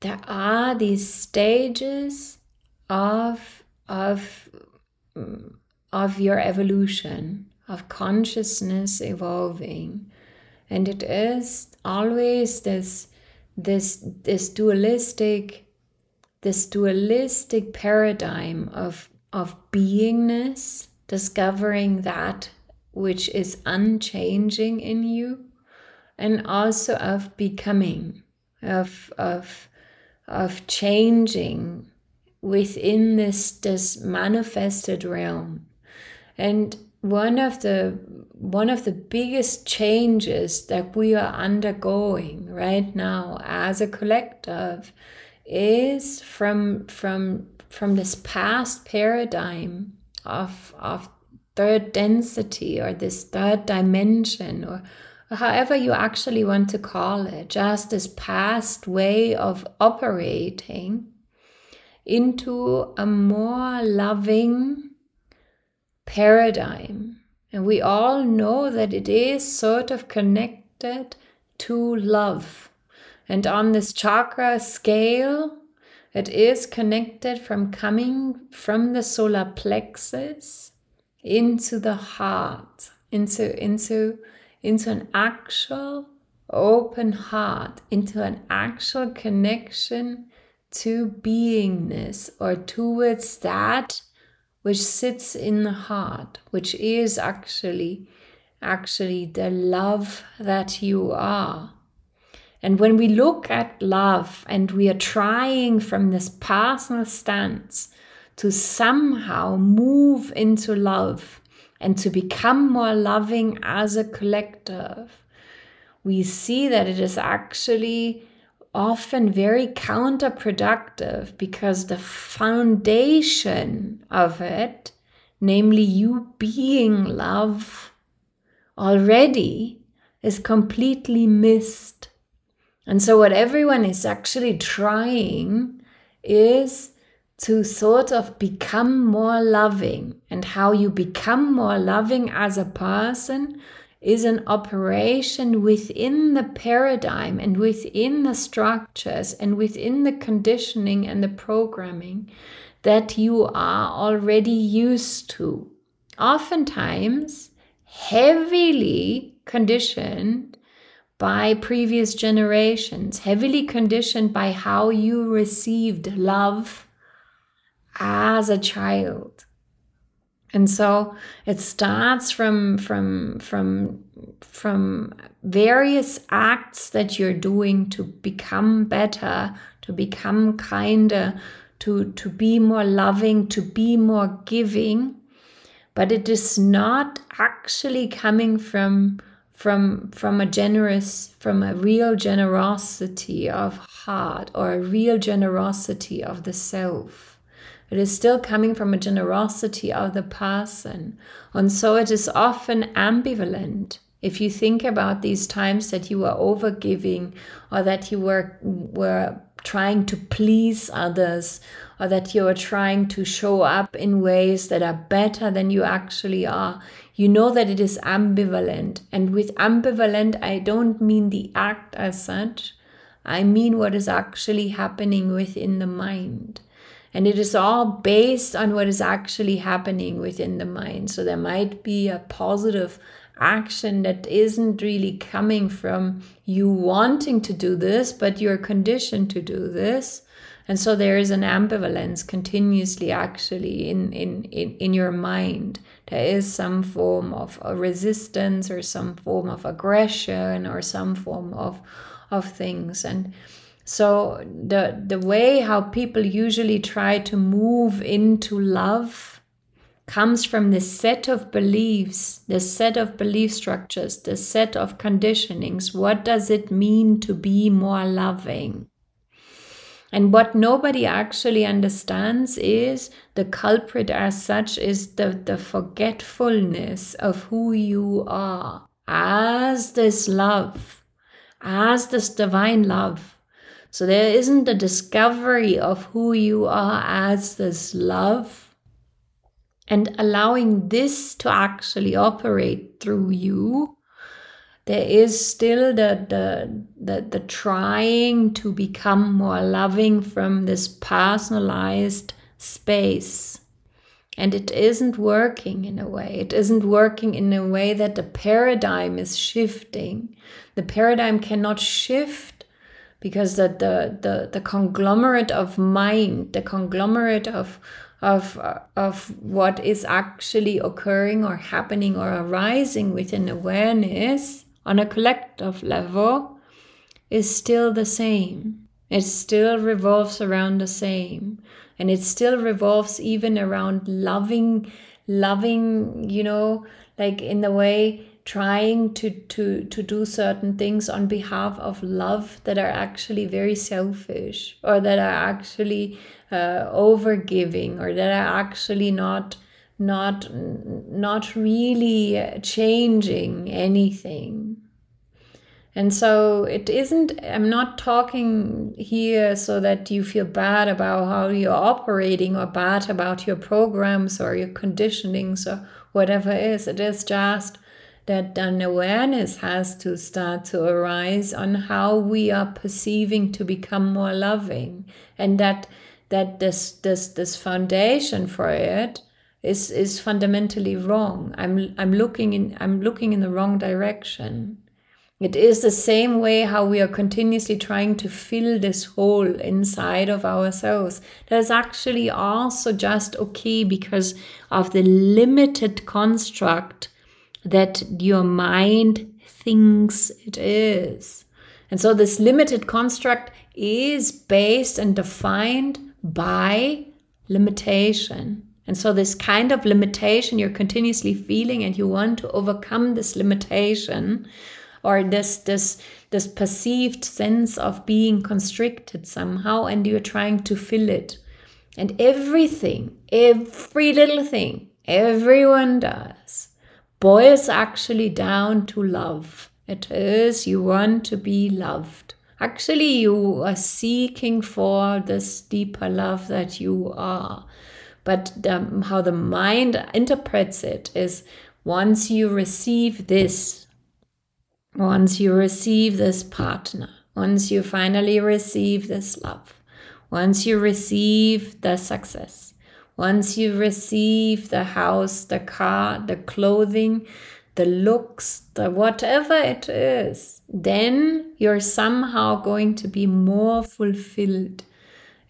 there are these stages of of of your evolution of consciousness evolving. And it is always this this this dualistic this dualistic paradigm of of beingness discovering that which is unchanging in you and also of becoming of of of changing within this this manifested realm. And one of the one of the biggest changes that we are undergoing right now as a collective is from from from this past paradigm of of third density or this third dimension or however you actually want to call it, just this past way of operating into a more loving paradigm. And we all know that it is sort of connected to love. And on this chakra scale, it is connected from coming from the solar plexus into the heart, into, into into an actual open heart, into an actual connection to beingness or towards that which sits in the heart, which is actually actually the love that you are. And when we look at love and we are trying from this personal stance to somehow move into love, and to become more loving as a collective, we see that it is actually often very counterproductive because the foundation of it, namely you being love, already is completely missed. And so, what everyone is actually trying is to sort of become more loving. And how you become more loving as a person is an operation within the paradigm and within the structures and within the conditioning and the programming that you are already used to. Oftentimes, heavily conditioned by previous generations, heavily conditioned by how you received love as a child. And so it starts from from from from various acts that you're doing to become better to become kinder to to be more loving to be more giving. But it is not actually coming from from from a generous from a real generosity of heart or a real generosity of the self it is still coming from a generosity of the person. And so it is often ambivalent. If you think about these times that you were overgiving or that you were, were trying to please others or that you are trying to show up in ways that are better than you actually are, you know that it is ambivalent. And with ambivalent, I don't mean the act as such, I mean what is actually happening within the mind. And it is all based on what is actually happening within the mind. So there might be a positive action that isn't really coming from you wanting to do this, but you're conditioned to do this. And so there is an ambivalence continuously actually in, in, in, in your mind. There is some form of resistance or some form of aggression or some form of, of things. And so the the way how people usually try to move into love comes from the set of beliefs, the set of belief structures, the set of conditionings. What does it mean to be more loving? And what nobody actually understands is the culprit as such is the, the forgetfulness of who you are as this love, as this divine love so there isn't a discovery of who you are as this love and allowing this to actually operate through you. there is still the, the the the trying to become more loving from this personalized space. And it isn't working in a way. It isn't working in a way that the paradigm is shifting. The paradigm cannot shift because the the the, the conglomerate of mind the conglomerate of of of what is actually occurring or happening or arising within awareness on a collective level is still the same. It still revolves around the same. And it still revolves even around loving, loving, you know, like in the way trying to, to, to do certain things on behalf of love that are actually very selfish or that are actually uh, overgiving or that are actually not not not really changing anything. And so it isn't i'm not talking here so that you feel bad about how you're operating or bad about your programs or your conditionings or whatever it is. It is just that an awareness has to start to arise on how we are perceiving to become more loving. And that that this this this foundation for it is is fundamentally wrong. I'm i'm looking in i'm looking in the wrong direction. It is the same way how we are continuously trying to fill this hole inside of ourselves. That is actually also just okay because of the limited construct that your mind thinks it is. And so this limited construct is based and defined by limitation. And so, this kind of limitation you're continuously feeling, and you want to overcome this limitation or this, this, this perceived sense of being constricted somehow, and you're trying to fill it. And everything, every little thing everyone does boils actually down to love. It is you want to be loved. Actually, you are seeking for this deeper love that you are. But the, how the mind interprets it is once you receive this, once you receive this partner, once you finally receive this love, once you receive the success, once you receive the house, the car, the clothing, the looks, the whatever it is, then you're somehow going to be more fulfilled.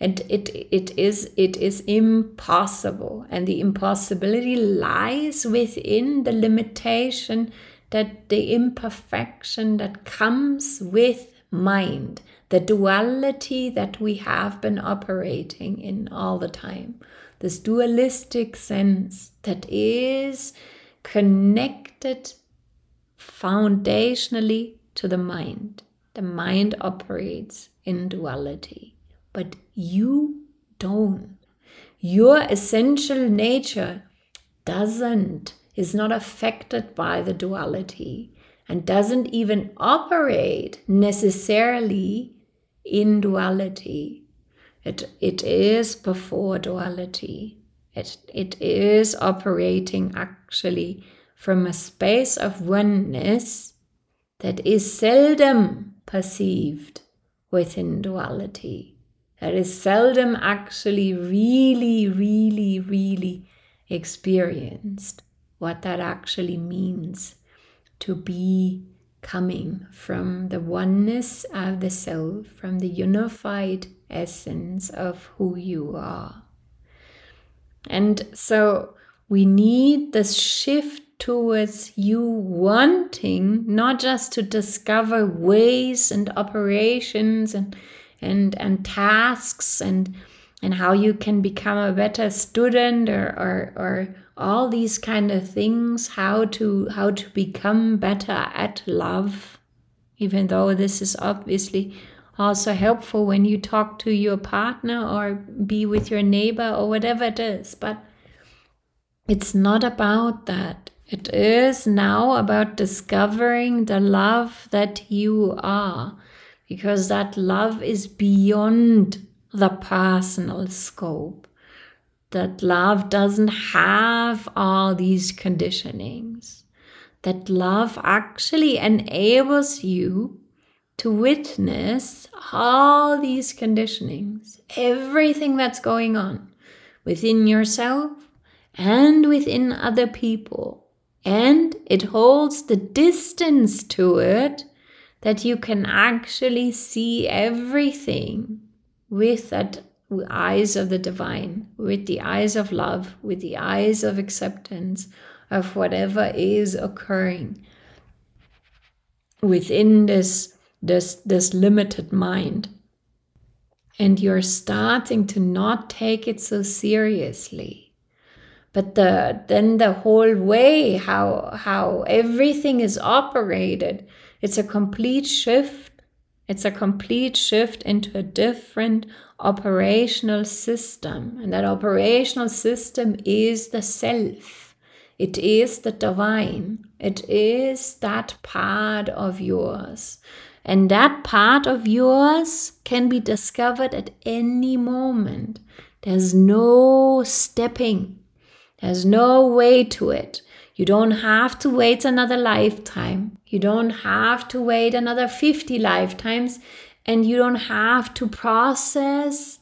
And it, it is it is impossible. And the impossibility lies within the limitation that the imperfection that comes with mind, the duality that we have been operating in all the time, this dualistic sense that is connected foundationally to the mind. The mind operates in duality, but you don't. Your essential nature doesn't, is not affected by the duality and doesn't even operate necessarily in duality. It, it is before duality. It, it is operating actually from a space of oneness that is seldom perceived within duality. That is seldom actually really, really, really experienced what that actually means to be coming from the oneness of the self, from the unified essence of who you are. And so we need this shift towards you wanting not just to discover ways and operations and and and tasks and and how you can become a better student or or, or all these kind of things how to how to become better at love even though this is obviously also helpful when you talk to your partner or be with your neighbor or whatever it is. But it's not about that. It is now about discovering the love that you are, because that love is beyond the personal scope. That love doesn't have all these conditionings that love actually enables you to witness all these conditionings, everything that's going on within yourself and within other people. And it holds the distance to it that you can actually see everything with that eyes of the divine, with the eyes of love, with the eyes of acceptance of whatever is occurring within this this this limited mind. And you're starting to not take it so seriously. But the then the whole way how how everything is operated it's a complete shift. It's a complete shift into a different operational system. And that operational system is the self it is the divine it is that part of yours and that part of yours can be discovered at any moment. There's no stepping, there's no way to it. You don't have to wait another lifetime. You don't have to wait another 50 lifetimes. And you don't have to process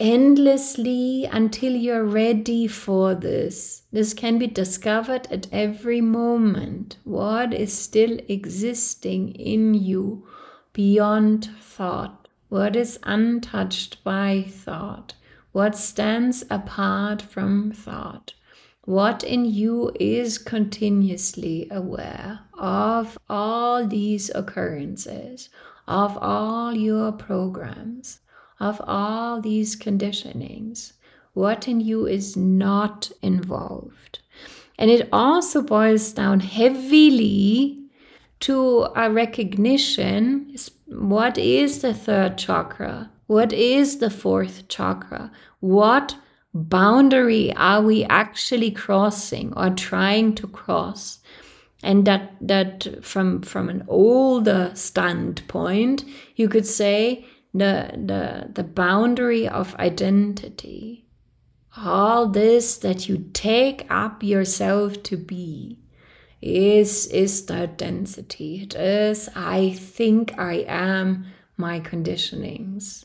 endlessly until you're ready for this. This can be discovered at every moment. What is still existing in you beyond thought, what is untouched by thought, what stands apart from thought, what in you is continuously aware of all these occurrences, of all your programs, of all these conditionings, what in you is not involved. And it also boils down heavily to a recognition what is the third chakra? What is the fourth chakra? What boundary are we actually crossing or trying to cross? And that that from from an older standpoint, you could say the the the boundary of identity. All this that you take up yourself to be is is that density it is i think i am my conditionings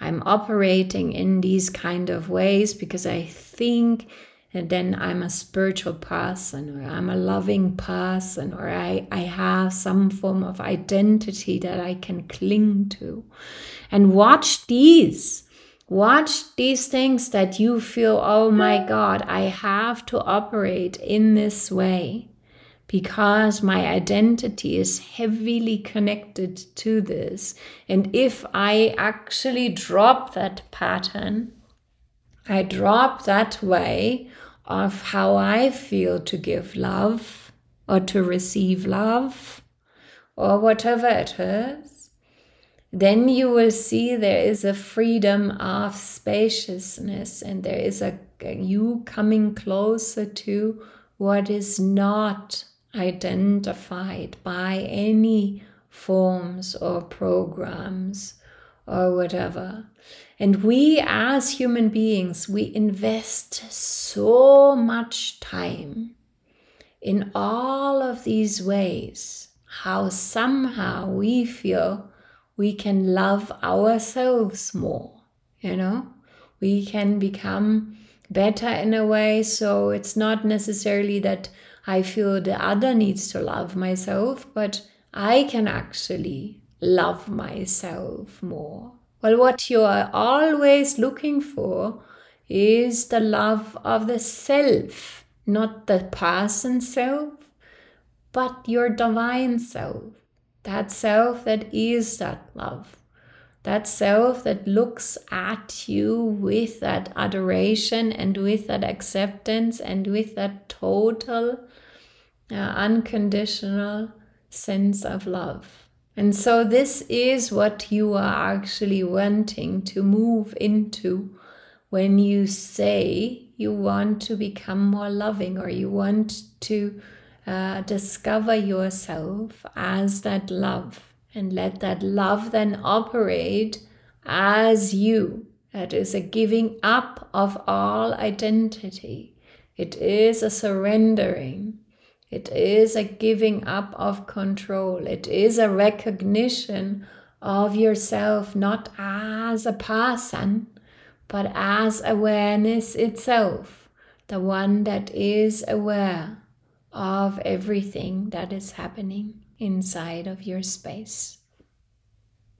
i'm operating in these kind of ways because i think and then i'm a spiritual person or i'm a loving person or i i have some form of identity that i can cling to. And watch these. Watch these things that you feel, oh my God, I have to operate in this way. Because my identity is heavily connected to this. And if I actually drop that pattern, I drop that way of how I feel to give love or to receive love or whatever it is, then you will see there is a freedom of spaciousness and there is a, you coming closer to what is not identified by any forms or programs or whatever. And we as human beings, we invest so much time in all of these ways, how somehow we feel we can love ourselves more, you know? We can become better in a way. So it's not necessarily that I feel the other needs to love myself, but I can actually love myself more. Well, what you are always looking for is the love of the self, not the person self, but your divine self. That self that is that love. That self that looks at you with that adoration and with that acceptance and with that total uh, unconditional sense of love. And so, this is what you are actually wanting to move into when you say you want to become more loving or you want to uh, discover yourself as that love and let that love then operate as you. That is a giving up of all identity. It is a surrendering It is a giving up of control. It is a recognition of yourself not as a person, but as awareness itself, the one that is aware of everything that is happening inside of your space.